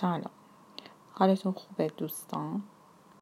سلام حالتون خوبه دوستان؟